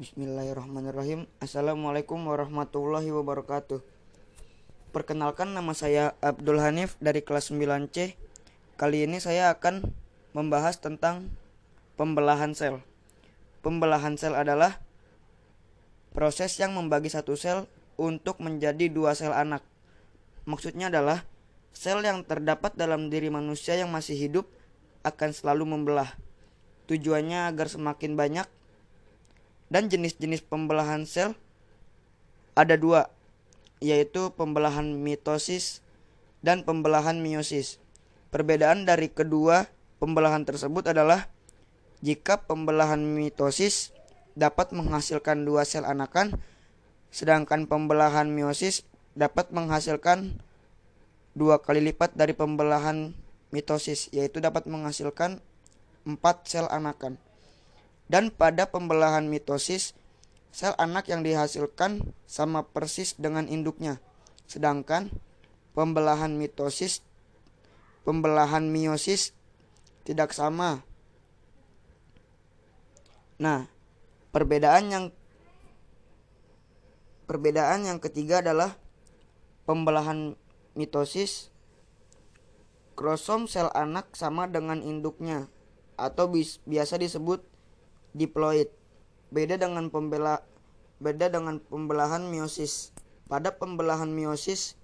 Bismillahirrahmanirrahim. Assalamualaikum warahmatullahi wabarakatuh. Perkenalkan nama saya Abdul Hanif dari kelas 9C Kali ini saya akan membahas tentang pembelahan sel. Pembelahan sel adalah proses yang membagi satu sel untuk menjadi dua sel anak. Maksudnya adalah sel yang terdapat dalam diri manusia yang masih hidup akan selalu membelah. Tujuannya agar semakin banyak dan jenis-jenis pembelahan sel ada dua, yaitu pembelahan mitosis dan pembelahan meiosis. Perbedaan dari kedua pembelahan tersebut adalah jika pembelahan mitosis dapat menghasilkan dua sel anakan, sedangkan pembelahan meiosis dapat menghasilkan dua kali lipat dari pembelahan mitosis, yaitu dapat menghasilkan empat sel anakan. Dan pada pembelahan mitosis, sel anak yang dihasilkan sama persis dengan induknya. Sedangkan pembelahan mitosis, pembelahan meiosis tidak sama. Nah, perbedaan yang perbedaan yang ketiga adalah pembelahan mitosis krosom sel anak sama dengan induknya atau biasa disebut diploid. Beda dengan pembela beda dengan pembelahan meiosis. Pada pembelahan meiosis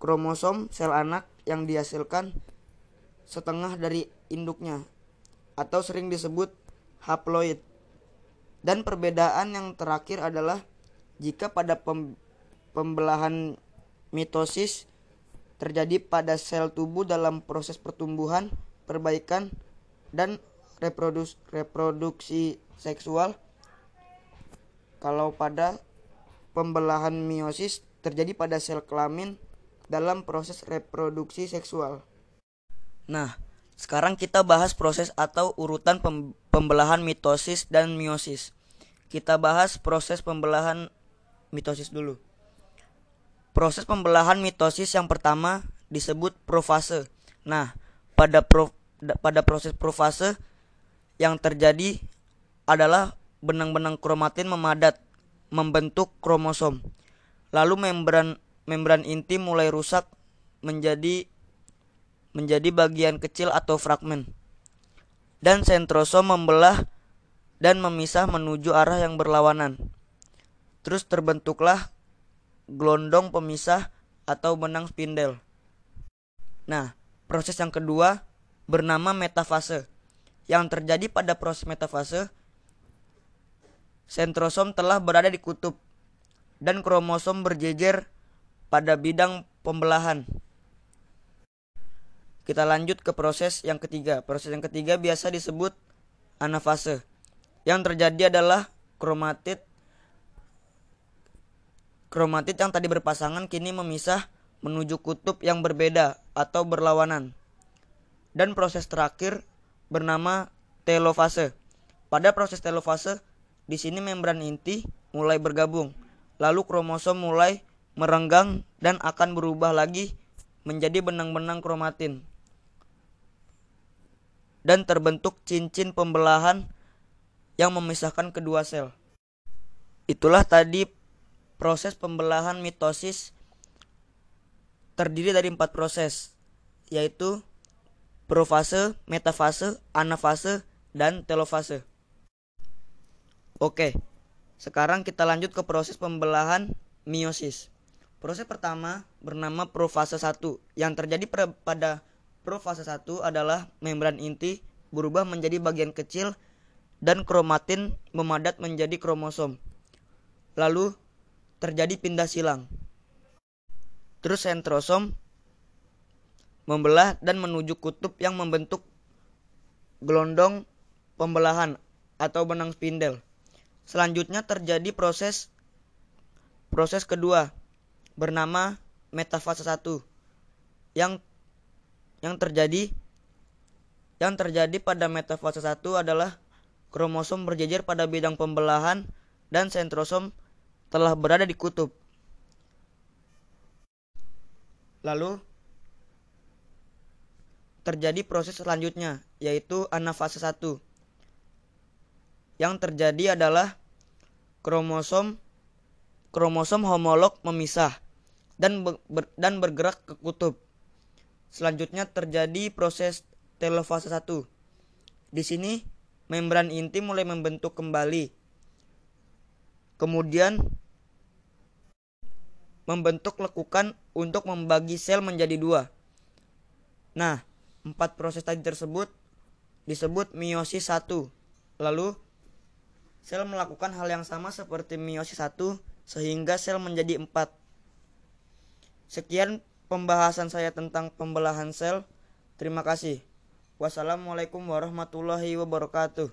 kromosom sel anak yang dihasilkan setengah dari induknya atau sering disebut haploid. Dan perbedaan yang terakhir adalah jika pada pem pembelahan mitosis terjadi pada sel tubuh dalam proses pertumbuhan, perbaikan, dan reproduksi, reproduksi seksual kalau pada pembelahan meiosis terjadi pada sel kelamin dalam proses reproduksi seksual. Nah, sekarang kita bahas proses atau urutan pembelahan mitosis dan meiosis. Kita bahas proses pembelahan mitosis dulu. Proses pembelahan mitosis yang pertama disebut profase. Nah, pada pro, pada proses profase yang terjadi adalah benang-benang kromatin memadat membentuk kromosom. Lalu membran membran inti mulai rusak menjadi menjadi bagian kecil atau fragmen. Dan sentrosom membelah dan memisah menuju arah yang berlawanan. Terus terbentuklah gelondong pemisah atau benang spindel. Nah, proses yang kedua bernama metafase yang terjadi pada proses metafase, sentrosom telah berada di kutub dan kromosom berjejer pada bidang pembelahan. Kita lanjut ke proses yang ketiga. Proses yang ketiga biasa disebut anafase. Yang terjadi adalah kromatid kromatid yang tadi berpasangan kini memisah menuju kutub yang berbeda atau berlawanan. Dan proses terakhir bernama telofase. Pada proses telofase, di sini membran inti mulai bergabung, lalu kromosom mulai merenggang dan akan berubah lagi menjadi benang-benang kromatin. Dan terbentuk cincin pembelahan yang memisahkan kedua sel. Itulah tadi proses pembelahan mitosis terdiri dari empat proses, yaitu profase, metafase, anafase, dan telofase. Oke, sekarang kita lanjut ke proses pembelahan meiosis. Proses pertama bernama profase 1. Yang terjadi pada profase 1 adalah membran inti berubah menjadi bagian kecil dan kromatin memadat menjadi kromosom. Lalu terjadi pindah silang. Terus sentrosom membelah dan menuju kutub yang membentuk gelondong pembelahan atau benang spindel. Selanjutnya terjadi proses proses kedua bernama metafase 1 yang yang terjadi yang terjadi pada metafase 1 adalah kromosom berjejer pada bidang pembelahan dan sentrosom telah berada di kutub. Lalu terjadi proses selanjutnya, yaitu anafase 1. yang terjadi adalah kromosom kromosom homolog memisah dan ber, dan bergerak ke kutub. Selanjutnya terjadi proses telofase 1. Di sini membran inti mulai membentuk kembali. Kemudian membentuk lekukan untuk membagi sel menjadi dua. Nah, empat proses tadi tersebut disebut meiosis 1. Lalu sel melakukan hal yang sama seperti meiosis 1 sehingga sel menjadi empat. Sekian pembahasan saya tentang pembelahan sel. Terima kasih. Wassalamualaikum warahmatullahi wabarakatuh.